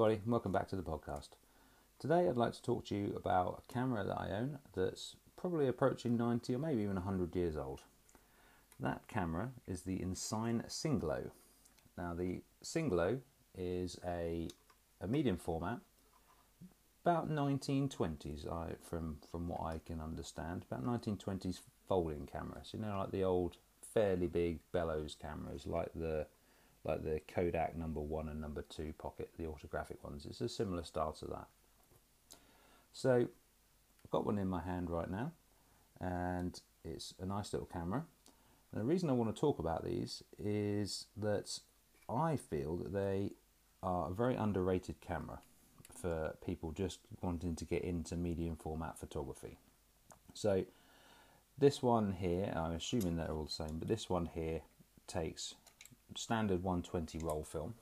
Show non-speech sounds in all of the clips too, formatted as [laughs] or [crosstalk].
everybody, welcome back to the podcast. Today, I'd like to talk to you about a camera that I own that's probably approaching 90 or maybe even 100 years old. That camera is the Ensign Singlo. Now, the Singlo is a, a medium format, about 1920s, I, from, from what I can understand, about 1920s folding cameras. You know, like the old, fairly big bellows cameras, like the like the Kodak number one and number two pocket, the autographic ones. It's a similar style to that. So I've got one in my hand right now, and it's a nice little camera. And the reason I want to talk about these is that I feel that they are a very underrated camera for people just wanting to get into medium format photography. So this one here, I'm assuming they're all the same, but this one here takes standard 120 roll film.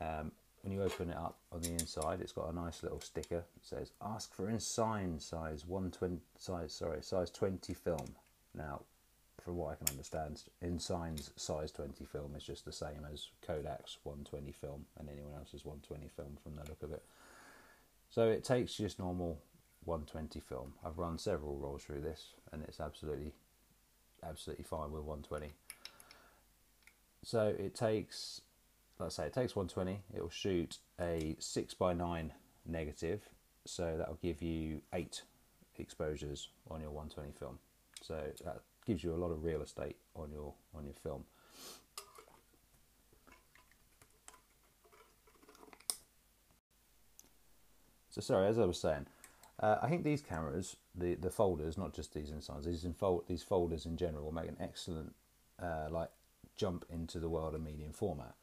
Um, when you open it up on the inside, it's got a nice little sticker that says "Ask for Ensign size 120 size sorry size 20 film." Now, from what I can understand, Ensign's size 20 film is just the same as Kodak's 120 film and anyone else's 120 film from the look of it. So it takes just normal 120 film. I've run several rolls through this, and it's absolutely, absolutely fine with 120. So it takes, let's say it takes 120, it will shoot a 6 by 9 negative, so that will give you 8 exposures on your 120 film. So that gives you a lot of real estate on your on your film. So sorry, as I was saying, uh, I think these cameras, the, the folders, not just these insides, these in fold, these folders in general, will make an excellent uh, like jump into the world of medium format.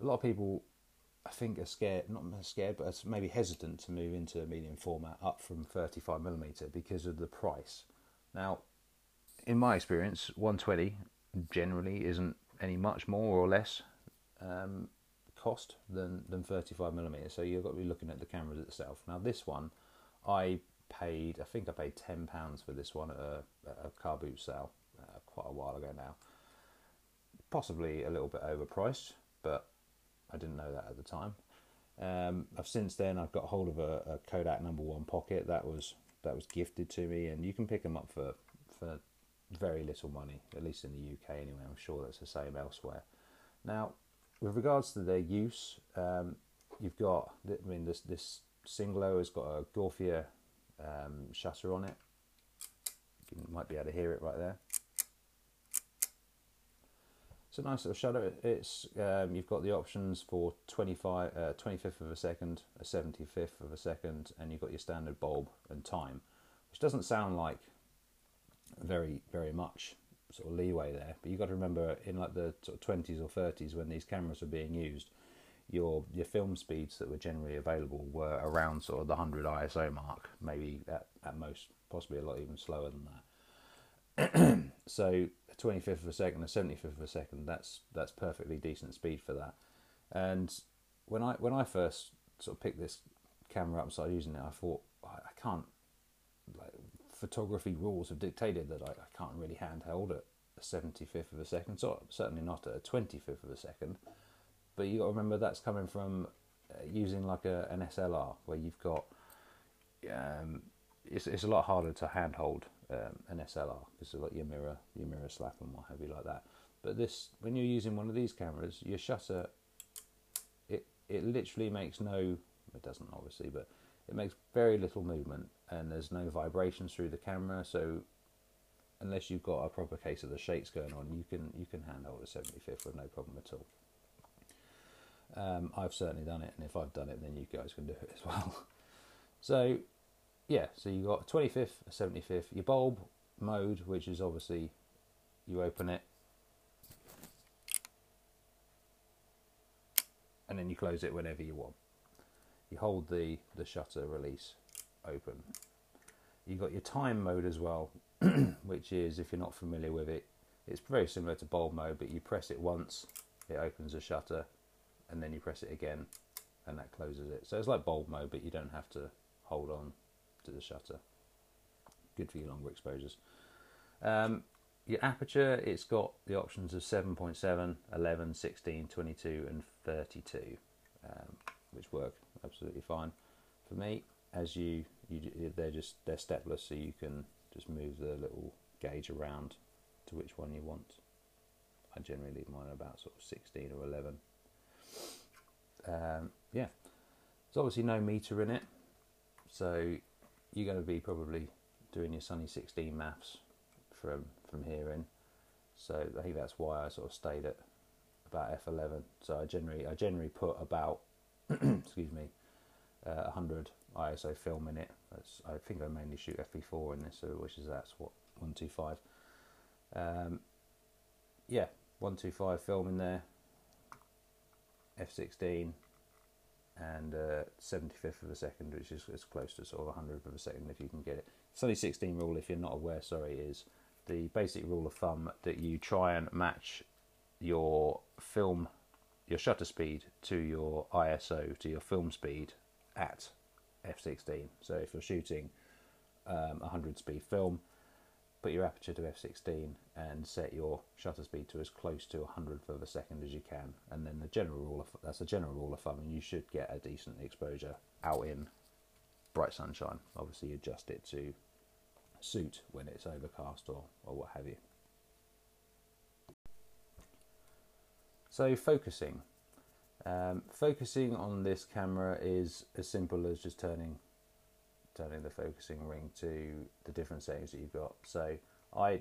A lot of people, I think, are scared, not scared, but maybe hesitant to move into medium format up from 35 millimeter because of the price. Now, in my experience, 120 generally isn't any much more or less um, cost than than 35 millimeter. So you've got to be looking at the camera itself. Now, this one, I paid, I think I paid 10 pounds for this one at a, at a car boot sale uh, quite a while ago now possibly a little bit overpriced, but I didn't know that at the time. Um, I've since then I've got hold of a, a, Kodak number one pocket that was that was gifted to me, and you can pick them up for for very little money, at least in the UK anyway. I'm sure that's the same elsewhere. Now, with regards to their use, um, you've got I mean this this Singlo has got a Gauthier um, shutter on it. You might be able to hear it right there. It's a nice little shutter. It's um, you've got the options for 25, uh, 25th of a second, a 75th of a second, and you've got your standard bulb and time, which doesn't sound like very very much sort of leeway there. But you've got to remember in like the sort of 20s or 30s when these cameras were being used, your your film speeds that were generally available were around sort of the 100 ISO mark, maybe at, at most, possibly a lot even slower than that. [clears throat] so 25th of a second, a 75th of a second. That's that's perfectly decent speed for that. And when I when I first sort of picked this camera up and started using it, I thought I can't. Like, photography rules have dictated that I, I can't really handheld at a 75th of a second. So certainly not at a 25th of a second. But you got to remember that's coming from uh, using like a, an SLR where you've got um, it's it's a lot harder to handhold um, an SLR because like your mirror, your mirror slap and what have you like that. But this, when you're using one of these cameras, your shutter, it it literally makes no, it doesn't obviously, but it makes very little movement and there's no vibrations through the camera. So unless you've got a proper case of the shakes going on, you can you can handhold a 75th with no problem at all. Um, I've certainly done it, and if I've done it, then you guys can do it as well. [laughs] so yeah, so you got 25th, a 75th, your bulb mode, which is obviously you open it and then you close it whenever you want. You hold the, the shutter release open. You've got your time mode as well, [clears throat] which is, if you're not familiar with it, it's very similar to bulb mode, but you press it once, it opens the shutter, and then you press it again, and that closes it. So it's like bulb mode, but you don't have to hold on the shutter. Good for your longer exposures. Um, your aperture, it's got the options of 7.7, 11, 16, 22, and 32. Um, which work absolutely fine for me. As you, you they're just they're stepless, so you can just move the little gauge around to which one you want. I generally leave mine about sort of 16 or 11. Um, yeah, there's obviously no meter in it, so you're going to be probably doing your Sunny 16 maths from from here in. So I think that's why I sort of stayed at about f11. So I generally I generally put about [clears throat] excuse me uh, 100 ISO film in it. That's, I think I mainly shoot FP4 in this, so which is that's what 125. Um, yeah, 125 film in there, f16, and uh, 75th of a second, which is as close to sort of 100th of a second if you can get it. Sunny 16 rule, if you're not aware, sorry, is the basic rule of thumb that you try and match your film, your shutter speed to your ISO, to your film speed at f16. So if you're shooting um, 100 speed film, put your aperture to f16 and set your shutter speed to as close to a hundredth of a second as you can. And then the general rule of that's a general rule of thumb, and you should get a decent exposure out in bright sunshine. Obviously, adjust it to suit when it's overcast or, or what have you. So focusing. Um, focusing on this camera is as simple as just turning turning the focusing ring to the different settings that you've got. So I,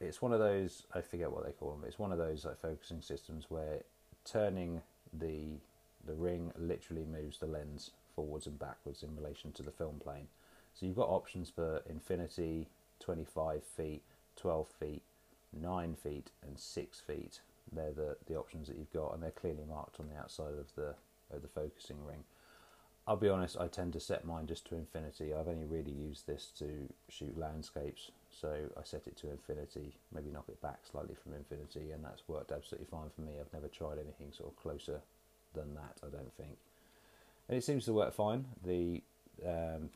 it's one of those I forget what they call them. It's one of those like focusing systems where turning the the ring literally moves the lens forwards and backwards in relation to the film plane. So you've got options for infinity, 25 feet, 12 feet, 9 feet, and 6 feet. They're the, the options that you've got, and they're clearly marked on the outside of the of the focusing ring. I'll be honest, I tend to set mine just to infinity. I've only really used this to shoot landscapes, so I set it to infinity, maybe knock it back slightly from infinity, and that's worked absolutely fine for me. I've never tried anything sort of closer than that, I don't think. And it seems to work fine. The um,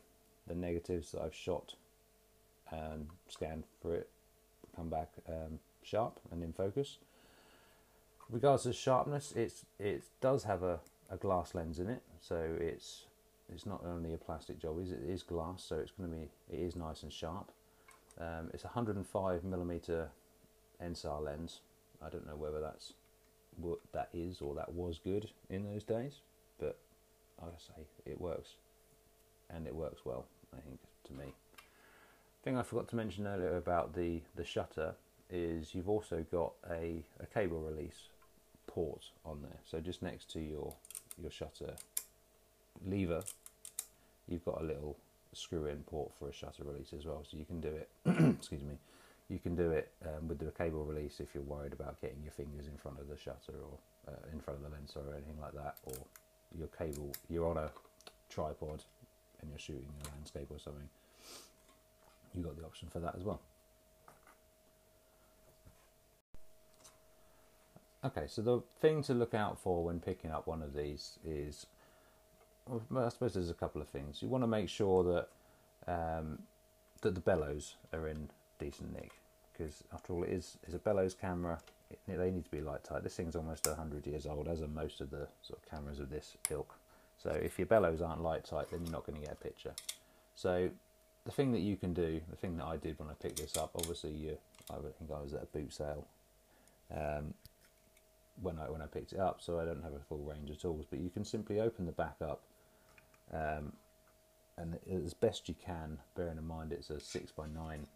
the negatives that I've shot and scanned for it come back um, sharp and in focus. Regards to sharpness, it's it does have a a glass lens in it, so it's it's not only a plastic job, it is glass, so it's going to be it is nice and sharp. Um, it's a 105 millimeter Ensar lens. I don't know whether that's what that is or that was good in those days, but I say it works, and it works well. I think to me. Thing I forgot to mention earlier about the the shutter is you've also got a, a cable release port on there. So just next to your your shutter lever, you've got a little screw-in port for a shutter release as well. So you can do it. [clears throat] excuse me. You can do it um, with the cable release if you're worried about getting your fingers in front of the shutter or uh, in front of the lens or anything like that, or your cable. You're on a tripod and you're shooting a landscape or something. You've got the option for that as well. Okay, so the thing to look out for when picking up one of these is, I suppose there's a couple of things. You want to make sure that um, that the bellows are in decent nick, because after all, it is is a bellows camera. It, they need to be light tight. This thing's almost hundred years old, as are most of the sort of cameras of this ilk. So if your bellows aren't light tight, then you're not going to get a picture. So the thing that you can do, the thing that I did when I picked this up, obviously you, I think I was at a boot sale. Um, when I when I picked it up, so I don't have a full range of tools. But you can simply open the back up, um, and as best you can, bearing in mind it's a six by nine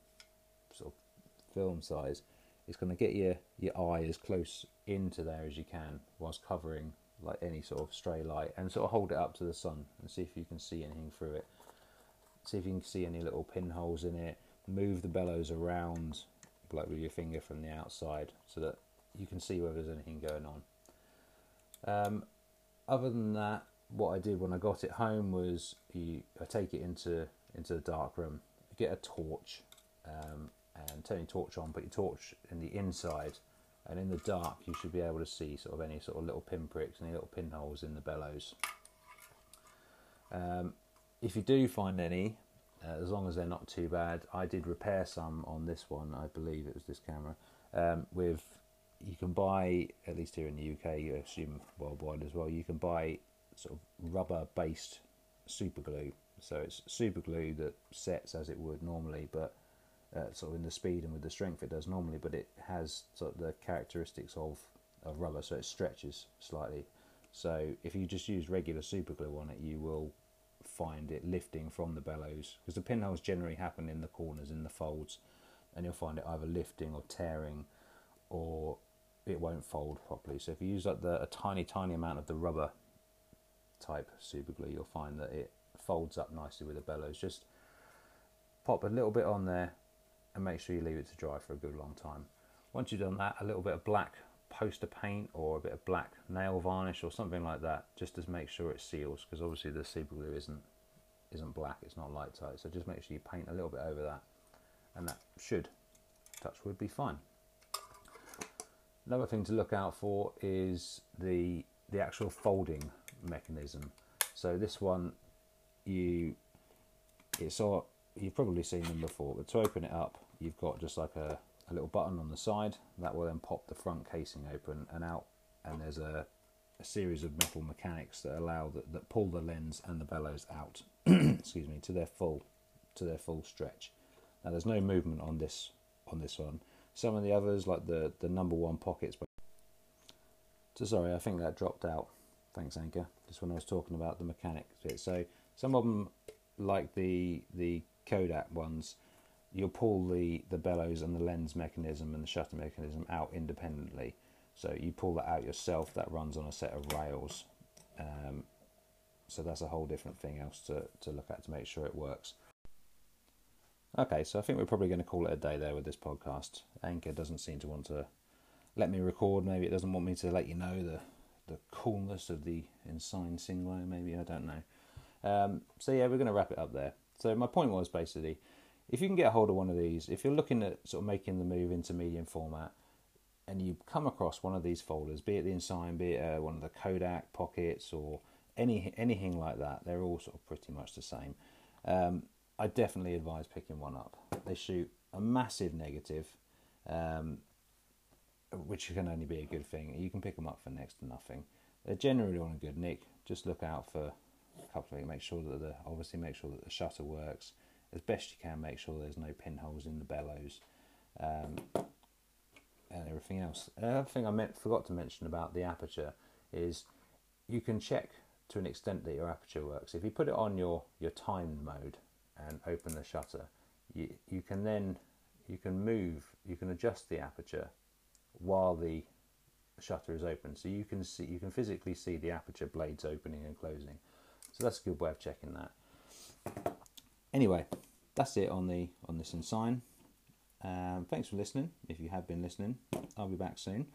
sort of film size, it's going to get your your eye as close into there as you can, whilst covering like any sort of stray light, and sort of hold it up to the sun and see if you can see anything through it. See if you can see any little pinholes in it. Move the bellows around, like with your finger from the outside, so that you can see whether there's anything going on. Um, other than that, what I did when I got it home was you, I take it into into the dark room, get a torch, um, and turn your torch on. Put your torch in the inside, and in the dark you should be able to see sort of any sort of little pinpricks, any little pinholes in the bellows. Um, if you do find any, uh, as long as they're not too bad, I did repair some on this one. I believe it was this camera um, with you can buy, at least here in the UK, you assume worldwide as well, you can buy sort of rubber based super glue. So it's super glue that sets as it would normally, but uh, sort of in the speed and with the strength it does normally, but it has sort of the characteristics of, of rubber, so it stretches slightly. So if you just use regular super glue on it, you will find it lifting from the bellows because the pinholes generally happen in the corners, in the folds, and you'll find it either lifting or tearing, or it won't fold properly. So if you use like the, a tiny, tiny amount of the rubber type super glue, you'll find that it folds up nicely with the bellows. Just pop a little bit on there and make sure you leave it to dry for a good long time. Once you've done that, a little bit of black poster paint or a bit of black nail varnish or something like that, just to make sure it seals, because obviously the super glue isn't isn't black, it's not light tight. So just make sure you paint a little bit over that, and that should, touch wood, be fine. Another thing to look out for is the the actual folding mechanism. So this one, you it's all you've probably seen them before, but to open it up, you've got just like a, a little button on the side that will then pop the front casing open and out, and there's a, a series of metal mechanics that allow that, that pull the lens and the bellows out, [clears throat] excuse me, to their full to their full stretch. Now there's no movement on this on this one. Some of the others, like the the number one pockets. But so sorry, I think that dropped out. Thanks, Anchor. Just when I was talking about the mechanics bit. So some of them, like the the Kodak ones, you'll pull the, the bellows and the lens mechanism and the shutter mechanism out independently. So you pull that out yourself, that runs on a set of rails. Um, so that's a whole different thing else to, to look at to make sure it works. Okay, so I think we're probably going to call it a day there with this podcast. Anchor doesn't seem to want to let me record. Maybe it doesn't want me to let you know the the coolness of the Ensign Singlo. Maybe I don't know. Um, so yeah, we're going to wrap it up there. So my point was basically, if you can get a hold of one of these, if you're looking at sort of making the move into medium format, and you come across one of these folders, be it the Ensign, be it uh, one of the Kodak pockets, or any anything like that, they're all sort of pretty much the same. Um, I definitely advise picking one up. They shoot a massive negative, um, which can only be a good thing. You can pick them up for next to nothing. They're generally on a good nick. Just look out for coupling, make sure that the obviously make sure that the shutter works as best you can. Make sure there's no pinholes in the bellows um, and everything else. Another thing I meant forgot to mention about the aperture is you can check to an extent that your aperture works. If you put it on your your timed mode and open the shutter, you you can then you can move you can adjust the aperture while the shutter is open so you can see you can physically see the aperture blades opening and closing so that's a good way of checking that. Anyway, that's it on the on this Ensign. Um, thanks for listening. If you have been listening, I'll be back soon.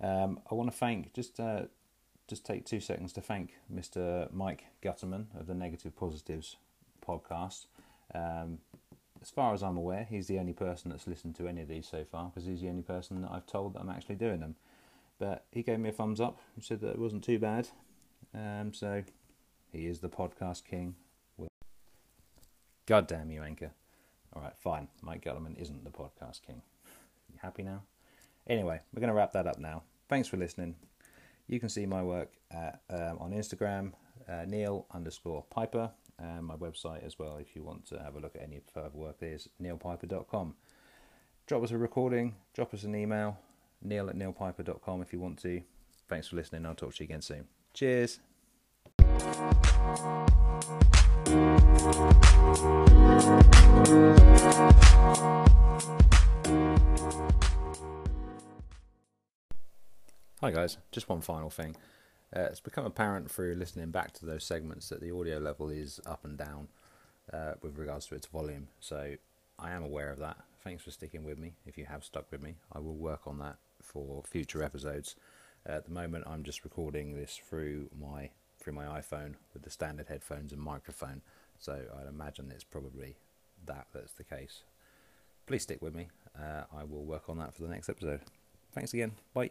Um, I want to thank just uh, just take two seconds to thank Mr. Mike Gutterman of the Negative Positives podcast. Um, as far as I'm aware, he's the only person that's listened to any of these so far because he's the only person that I've told that I'm actually doing them. But he gave me a thumbs up. He said that it wasn't too bad. Um, so he is the podcast king. God damn you, Anchor. All right, fine. Mike Gutterman isn't the podcast king. You happy now? Anyway, we're going to wrap that up now. Thanks for listening. You can see my work at, um, on Instagram, uh, Neil underscore Piper, and my website as well if you want to have a look at any further work. There's neilpiper.com. Drop us a recording, drop us an email, neil at neilpiper.com if you want to. Thanks for listening. I'll talk to you again soon. Cheers. Hi guys, just one final thing. Uh, it's become apparent through listening back to those segments that the audio level is up and down uh, with regards to its volume. So I am aware of that. Thanks for sticking with me. If you have stuck with me, I will work on that for future episodes. Uh, at the moment, I'm just recording this through my through my iPhone with the standard headphones and microphone. So I'd imagine it's probably that that's the case. Please stick with me. Uh, I will work on that for the next episode. Thanks again. Bye.